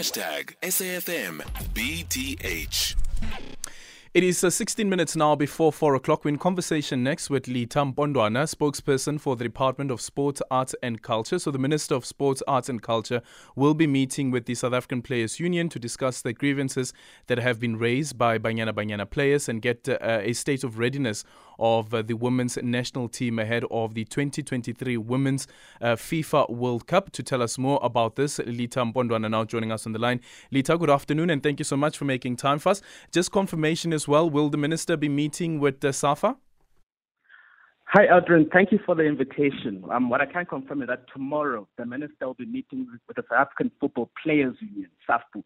Hashtag SAFM BTH. It is uh, 16 minutes now before 4 o'clock. We're in conversation next with Litha Mpondwana, spokesperson for the Department of Sports, Arts and Culture. So, the Minister of Sports, Arts and Culture will be meeting with the South African Players Union to discuss the grievances that have been raised by Banyana Banyana players and get uh, a state of readiness of uh, the women's national team ahead of the 2023 Women's uh, FIFA World Cup. To tell us more about this, Litha Mpondwana now joining us on the line. Litha, good afternoon and thank you so much for making time for us. Just confirmation as well, will the minister be meeting with uh, SAFA? Hi, Aldrin. Thank you for the invitation. Um, what I can confirm is that tomorrow the minister will be meeting with the South African Football Players Union, SAFPU.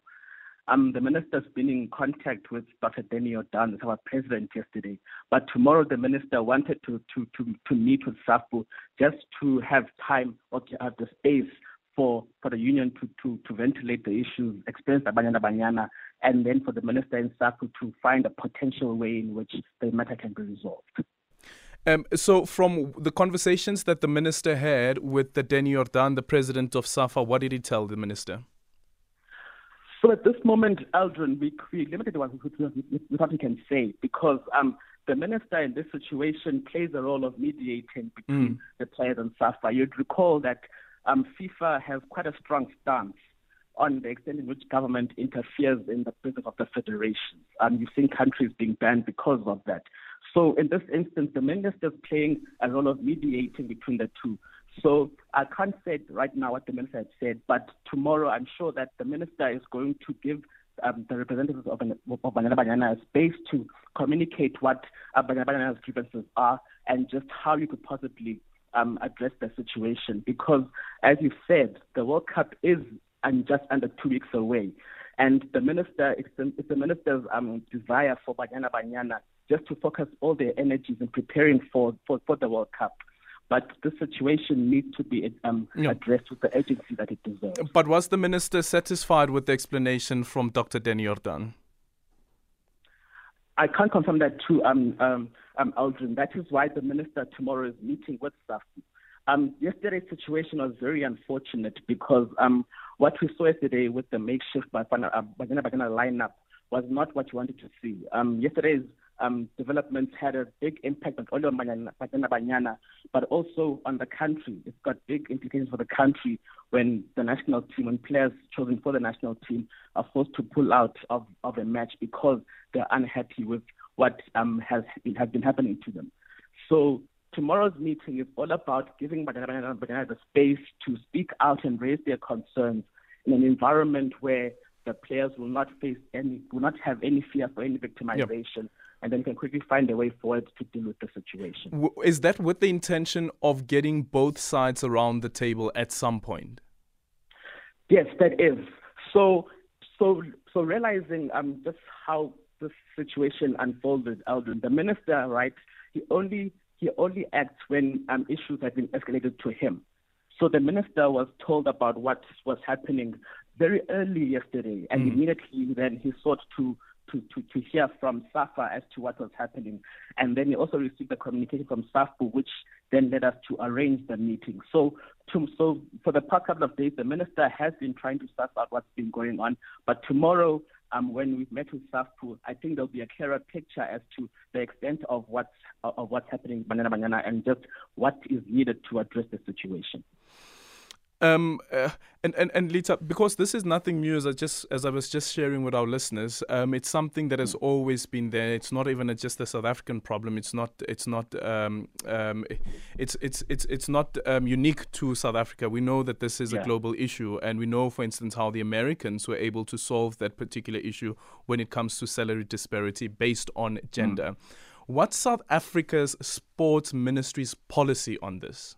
Um, the minister's been in contact with Dr. Danny Jordaan, our president, yesterday. But tomorrow the minister wanted to, to, to, to meet with SAFPU just to have time or to have the space for, for the union to, to, to ventilate the issues experienced by Banyana Banyana and then for the minister in SAFPU to find a potential way in which the matter can be resolved. Um, so, from the conversations that the minister had with the Danny Jordaan, the president of SAFA, what did he tell the minister? So at this moment, Aldrin, we, we limited what, what we can say because um, the minister in this situation plays a role of mediating between mm. the players and SAFA. You'd recall that um, FIFA has quite a strong stance on the extent in which government interferes in the business of the federation. Um, you've seen countries being banned because of that. So in this instance, the minister is playing a role of mediating between the two. So I can't say right now what the minister has said, but tomorrow I'm sure that the minister is going to give um, the representatives of, of Banyana Banyana space to communicate what uh, Banyana Banyana's grievances are and just how you could possibly um, address the situation. Because, as you said, the World Cup is um, just under two weeks away. And the minister, it's the, it's the minister's um, desire for Banyana Banyana just to focus all their energies in preparing for, for, for the World Cup. But the situation needs to be um, yeah. addressed with the urgency that it deserves. But was the minister satisfied with the explanation from Dr. Danny Jordaan? I can't confirm that too, um, um, um, Aldrin. That is why the minister tomorrow is meeting with staff. Um, yesterday's situation was very unfortunate because um, what we saw yesterday with the makeshift Banyana uh, Banyana lineup was not what you wanted to see. Um, yesterday's um, developments had a big impact not only on Banyana, Banyana, but also on the country. It's got big implications for the country when the national team, when players chosen for the national team are forced to pull out of, of a match because they're unhappy with what um, has, been, has been happening to them. So tomorrow's meeting is all about giving Banyana, Banyana the space to speak out and raise their concerns in an environment where the players will not face any, will not have any fear for any victimization. Yep and then can quickly find a way forward to deal with the situation. Is that with the intention of getting both sides around the table at some point? Yes, that is. So, so, so realizing um, just how the situation unfolded, Aldrin, the minister, right? He only he only acts when um, issues have been escalated to him. So the minister was told about what was happening very early yesterday, and mm. immediately then he sought to to, to, to hear from SAFA as to what was happening. And then he also received the communication from SAFPU, which then led us to arrange the meeting. So, to, so for the past couple of days, the minister has been trying to suss out what's been going on. But tomorrow, um, when we've met with SAFPU, I think there'll be a clearer picture as to the extent of what's, of what's happening in Banyana Banyana and just what is needed to address the situation. Um, uh, and, and, and Litha, because this is nothing new, as I just as I was just sharing with our listeners, um, it's something that has always been there. It's not even a, just a South African problem. It's not. It's not. Um, um, it's it's it's it's not um, unique to South Africa. We know that this is yeah. a global issue, and we know, for instance, how the Americans were able to solve that particular issue when it comes to salary disparity based on gender. Mm. What's South Africa's sports ministry's policy on this?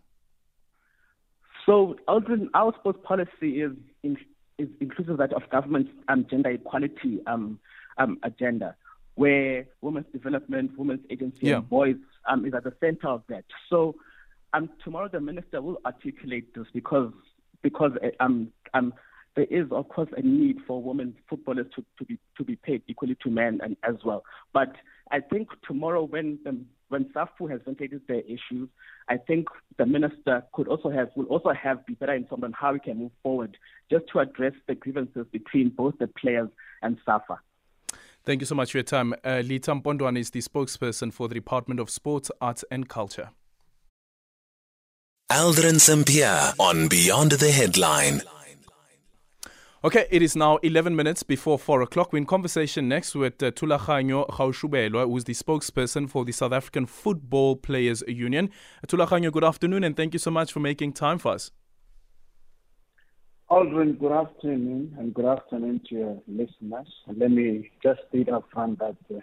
So Aldrin, our sports policy is, in, is inclusive that of government's um, gender equality um, um, agenda, where women's development, women's agency, yeah. and voice um, is at the center of that. So um, tomorrow the minister will articulate this because because um, um, there is of course a need for women footballers to, to be to be paid equally to men and as well. But I think tomorrow when the, when SAFU has ventilated their issues, I think the minister could also have will also have be better informed on how we can move forward just to address the grievances between both the players and SAFA. Thank you so much for your time. Uh, Litha Mpondwana is the spokesperson for the Department of Sports, Arts and Culture. Aldrin Sampear on Beyond the Headline. Okay, it is now 11 minutes before 4 o'clock. We're in conversation next with uh, Thulaganyo Gaoshubelwe, who's the spokesperson for the South African Football Players Union. Thulaganyo, good afternoon, and thank you so much for making time for us. Aldrin, good afternoon, and good afternoon to your listeners. Let me just state up front that uh,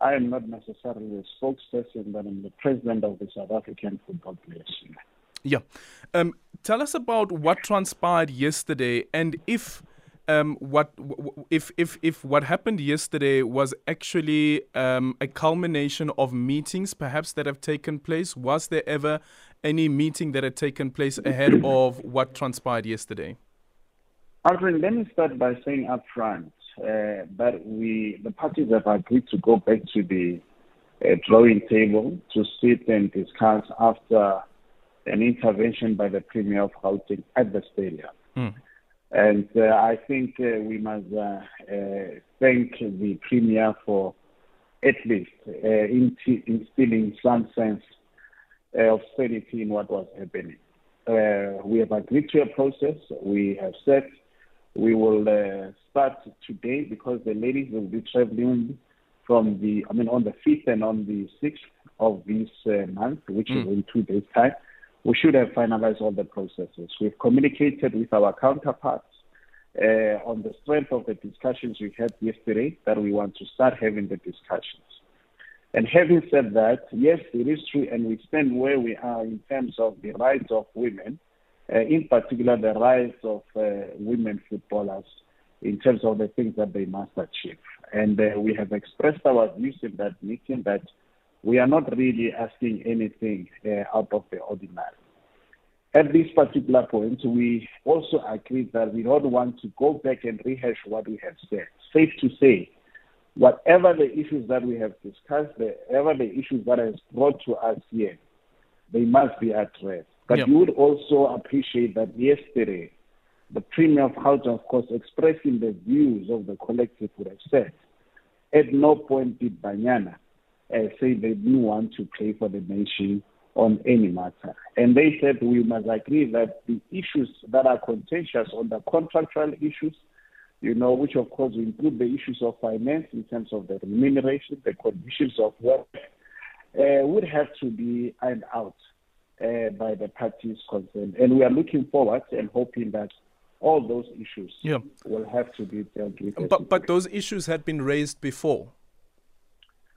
I am not necessarily a spokesperson, but I'm the president of the South African Football Players Union. Yeah. Um, tell us about what transpired yesterday and if um, what if if if what happened yesterday was actually um, a culmination of meetings perhaps that have taken place was there ever any meeting that had taken place ahead of what transpired yesterday Aldrin, let me start by saying up front uh, that we the parties have agreed to go back to the uh, drawing table to sit and discuss after an intervention by the Premier of Gauteng at the stadium. Mm. And uh, I think uh, we must uh, uh thank the Premier for at least uh, instilling some sense uh, of sanity in what was happening. we have agreed to a process. We have said we will start today because the ladies will be traveling from the, I mean, on the 5th and on the 6th of this month, which mm. is hmm. in two days' time we should have finalized all the processes. We've communicated with our counterparts uh, on the strength of the discussions we had yesterday that we want to start having the discussions. And having said that, yes, it is true, and we stand where we are in terms of the rights of women, uh, in particular the rights of uh, women footballers in terms of the things that they must achieve. And uh, we have expressed our views in that meeting that we are not really asking anything uh, out of the ordinary. At this particular point, we also agreed that we don't want to go back and rehash what we have said. Safe to say, whatever the issues that we have discussed, whatever the issues that has brought to us here, they must be addressed. But yep. you would also appreciate that yesterday, the Premier of Gauteng, of course, expressing the views of the collective would have said, at no point did Banyana uh, say they didn't want to pay for the nation on any matter. And they said we must agree that the issues that are contentious on the contractual issues, you know, which of course include the issues of finance in terms of the remuneration, the conditions of work, uh, would have to be ironed out uh, by the parties concerned. And we are looking forward and hoping that all those issues yeah. will have to be dealt with. But, but those issues had been raised before.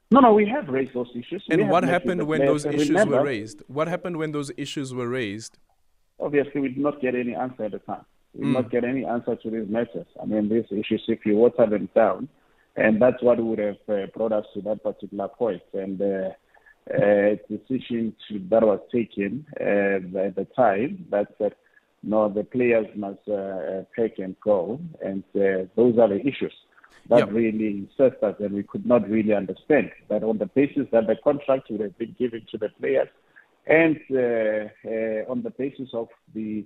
No, no, we have raised those issues. And what happened when those issues remember, were raised? What happened when those issues were raised? Obviously, we did not get any answer at the time. We did mm. not get any answer to these matters. I mean, these issues, if you water them down, and that's what would have uh, brought us to that particular point. And uh, uh, decision to, that was taken uh, at the time that said, no, the players must uh, take and go, and uh, those are the issues that yep. really incensed us and we could not really understand that on the basis that the contract would have been given to the players and uh, uh, on the basis of the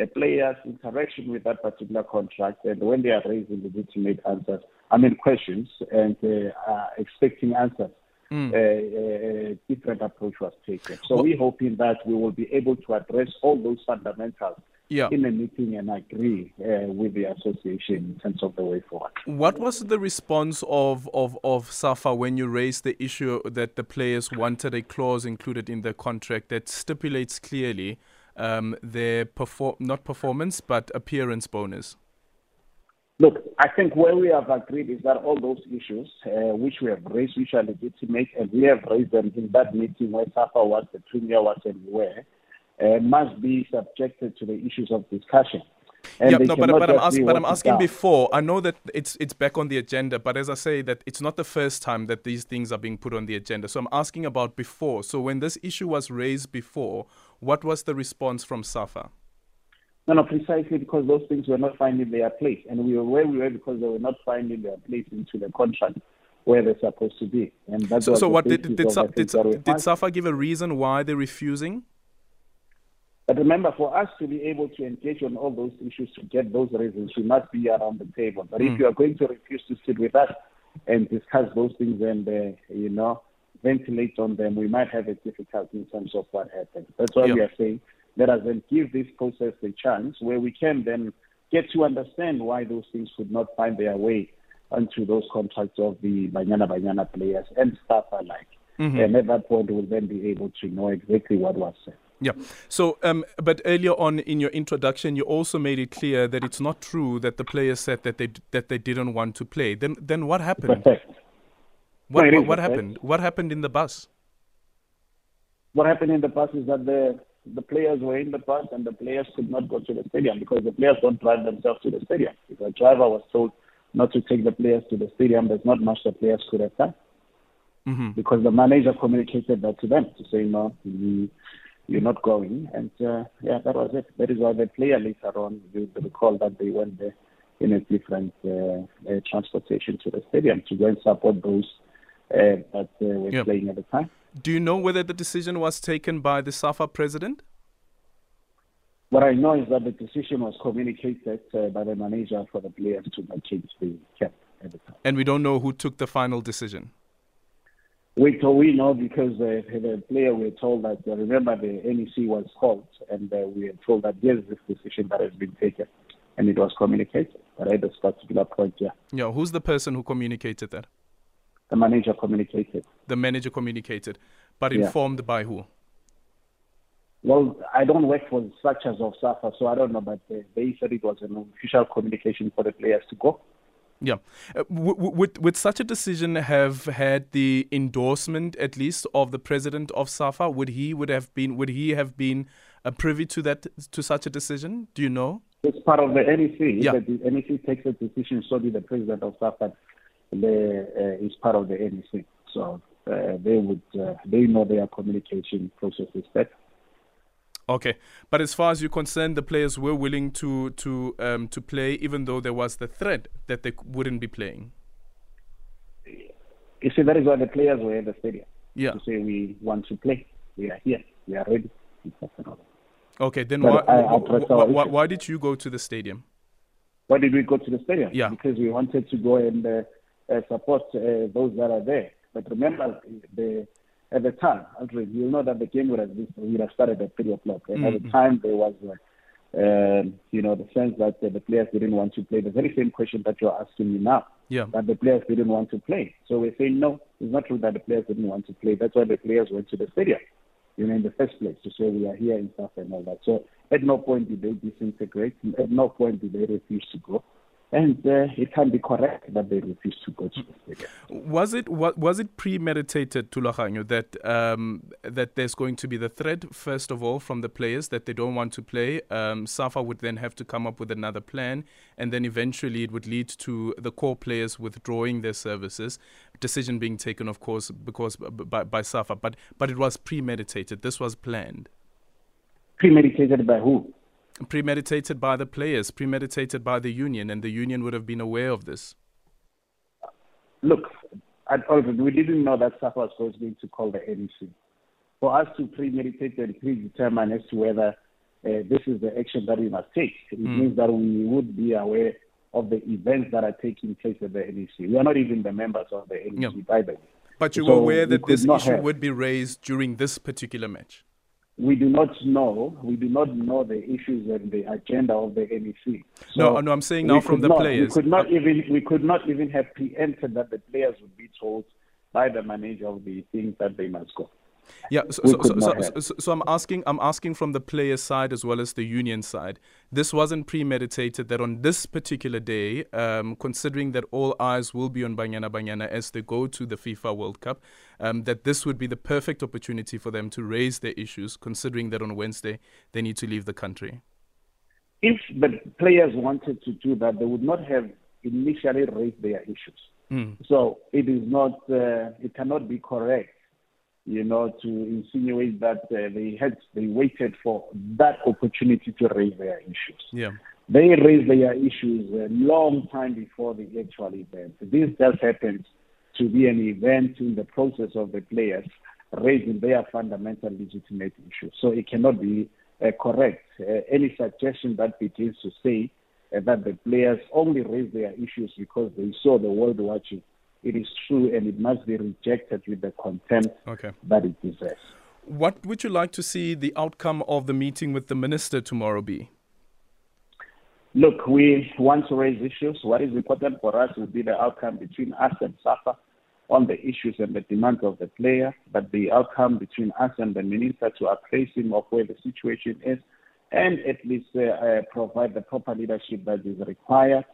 uh, players' interaction with that particular contract and when they are raising legitimate answers, I mean questions and uh, expecting answers. Mm. a different approach was taken. So well, we're hoping that we will be able to address all those fundamentals yeah. in a meeting and agree uh, with the association in terms of the way forward. What was the response of, of, of SAFA when you raised the issue that the players wanted a clause included in the contract that stipulates clearly um, their perform not performance but appearance bonus? Look, I think where we have agreed is that all those issues uh, which we have raised, which are legitimate, and we have raised them in that meeting where SAFA was, the premier was, and where uh, must be subjected to the issues of discussion. And yeah, no, but, but I'm, ask, but I'm asking before. I know that it's it's back on the agenda, but as I say, that it's not the first time that these things are being put on the agenda. So I'm asking about before. So when this issue was raised before, what was the response from SAFA? No, no, precisely because those things were not finding their place, and we were where we were because they were not finding their place into the contract where they're supposed to be. And that's so, so what did did did, did, did SAFA give a reason why they're refusing? But remember, for us to be able to engage on all those issues, to get those reasons, we must be around the table. But mm. if you are going to refuse to sit with us and discuss those things and, uh, you know, ventilate on them, we might have a difficulty in terms of what happens. That's why we are saying let us then give this process a chance where we can then get to understand why those things could not find their way onto those contracts of the Banyana Banyana players and staff alike. Mm-hmm. And at that point, we'll then be able to know exactly what was said. Yeah. So, um, but earlier on in your introduction, you also made it clear that it's not true that the players said that they that they didn't want to play. Then, then what happened? What, no, what, what happened? What happened in the bus? What happened in the bus is that the the players were in the bus and the players could not go to the stadium because the players don't drive themselves to the stadium. If a driver was told not to take the players to the stadium, there's not much the players could have done. Mm-hmm. Because the manager communicated that to them to say, no, we you're not going. And uh, yeah, that was it. That is why the player later on, you recall that they went there in a different uh, uh, transportation to the stadium to go and support those uh, that uh, were yep. playing at the time. Do you know whether the decision was taken by the SAFA president? What I know is that the decision was communicated uh, by the manager for the players to change the cap at the time. And we don't know who took the final decision? We, we know because uh, the player were told that, uh, remember, the NEC was called, and uh, we were told that here's this decision that has been taken, and it was communicated. But at this particular point, yeah. Yeah, who's the person who communicated that? The manager communicated. The manager communicated, but informed by who? Well, I don't work for the structures of SAFA, so I don't know, but they said it was an official communication for the players to go. Yeah. Uh, would, would such a decision have had the endorsement, at least, of the president of SAFA? Would he would have been would he have been uh, privy to that to such a decision? Do you know? It's part of the NEC. Yeah. the NEC takes a decision, so did the president of SAFA. The, uh, is part of the NEC, so uh, they would uh, they know their communication process is better. Okay, but as far as you're concerned, the players were willing to to um, to play, even though there was the threat that they wouldn't be playing. You see, that is why the players were at the stadium. Yeah. To say we want to play, we are here, we are ready. Okay, then why, why, why, why, did you go to the stadium? Why did we go to the stadium? Yeah. Because we wanted to go and uh, uh, support uh, those that are there. But remember, the at the time, Aldrin, you'll know that the game would have, been, would have started at 3 o'clock. And mm-hmm. at the mm-hmm. time, there was, uh, you know, the sense that uh, the players didn't want to play. The very same question that you're asking me now. Yeah. That the players didn't want to play. So we're saying, no, it's not true that the players didn't want to play. That's why the players went to the stadium, you know, in the first place, to say we are here and stuff and all that. So at no point did they disintegrate. At no point did they refuse to go and uh, it can be correct that they refuse to go to the stadium. Was it was it premeditated, Thulaganyo, that um, that there's going to be the threat first of all from the players that they don't want to play? Um, Safa would then have to come up with another plan, and then eventually it would lead to the core players withdrawing their services. Decision being taken, of course, because by, by Safa, but but it was premeditated. This was planned. Premeditated by who? Premeditated by the players, premeditated by the union, and the union would have been aware of this? Look, at Oliver, we didn't know that SAFA was going to call the NEC. For us to premeditate and predetermine as to whether uh, this is the action that we must take, it mm. means that we would be aware of the events that are taking place at the NEC. We are not even the members of the NEC, yep. by the way. But you so were aware that this issue have. would be raised during this particular match? We do not know. We do not know the issues and the agenda of the NEC. So no, no, I'm saying now from the not, players. We could not even we could not even have preempted that the players would be told by the manager of the things that they must go. Yeah, so, so, so, so, so, I'm asking, I'm asking from the player side as well as the union side. This wasn't premeditated. That on this particular day, um, considering that all eyes will be on Banyana Banyana as they go to the FIFA World Cup, um, that this would be the perfect opportunity for them to raise their issues. Considering that on Wednesday they need to leave the country. If the players wanted to do that, they would not have initially raised their issues. Mm. So it is not, uh, it cannot be correct you know, to insinuate that uh, they had they waited for that opportunity to raise their issues. Yeah. They raised their issues a long time before the actual event. This just happened to be an event in the process of the players raising their fundamental legitimate issues. So it cannot be uh, correct. Uh, any suggestion that begins to say uh, that the players only raise their issues because they saw the world watching, it is true and it must be rejected with the contempt okay. that it deserves. What would you like to see the outcome of the meeting with the minister tomorrow be? Look, we want to raise issues. What is important for us will be the outcome between us and SAFA on the issues and the demands of the player, but the outcome between us and the minister to appraise him of where the situation is and at least uh, uh, provide the proper leadership that is required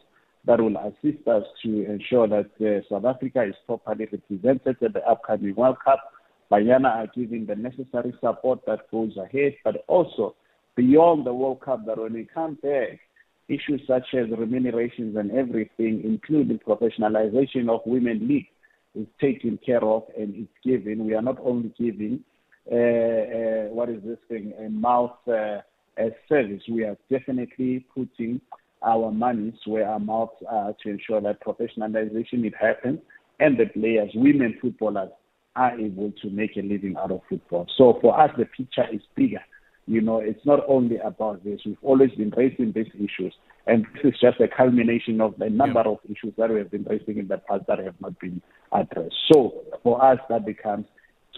that will assist us to ensure that uh, South Africa is properly represented at the upcoming World Cup. Banyana are giving the necessary support that goes ahead, but also beyond the World Cup, that when we come there, issues such as remunerations and everything, including professionalization of women league, is taken care of and it's given. We are not only giving uh, uh, what is this thing a mouth uh, service. We are definitely putting our monies where our mouths uh, are to ensure that professionalization it happens and the players, women footballers, are able to make a living out of football. So for us, the picture is bigger. You know, it's not only about this. We've always been raising these issues, and this is just a culmination of a number yeah. of issues that we have been raising in the past that have not been addressed. So for us, that becomes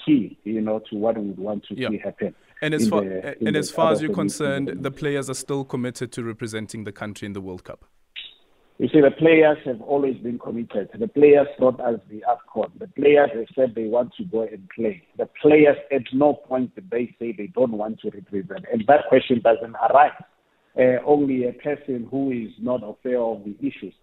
key, you know, to what we would want to yeah. see happen. And as far, the, and as, far as you're concerned, the players are still committed to representing the country in the World Cup. You see, the players have always been committed. The players brought us the AFCON. The players have said they want to go and play. The players at no point did they say they don't want to represent. And that question doesn't arise. Uh, only a person who is not aware of the issues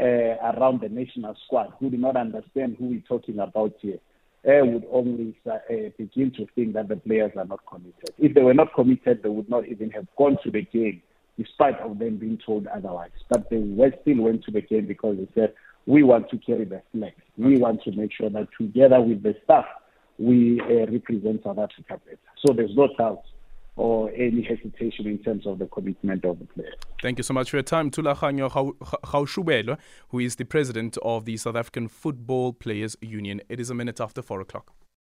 uh, around the national squad, who do not understand who we're talking about here, uh, would only uh, begin to think that the players are not committed. If they were not committed, they would not even have gone to the game despite of them being told otherwise. But they still went to the game because they said, we want to carry the flag. We want to make sure that together with the staff, we uh, represent South Africa better. So there's no doubt or any hesitation in terms of the commitment of the players. Thank you so much for your time. Thulaganyo Gaoshubelwe, who is the president of the South African Football Players Union. It is a minute after 4 o'clock.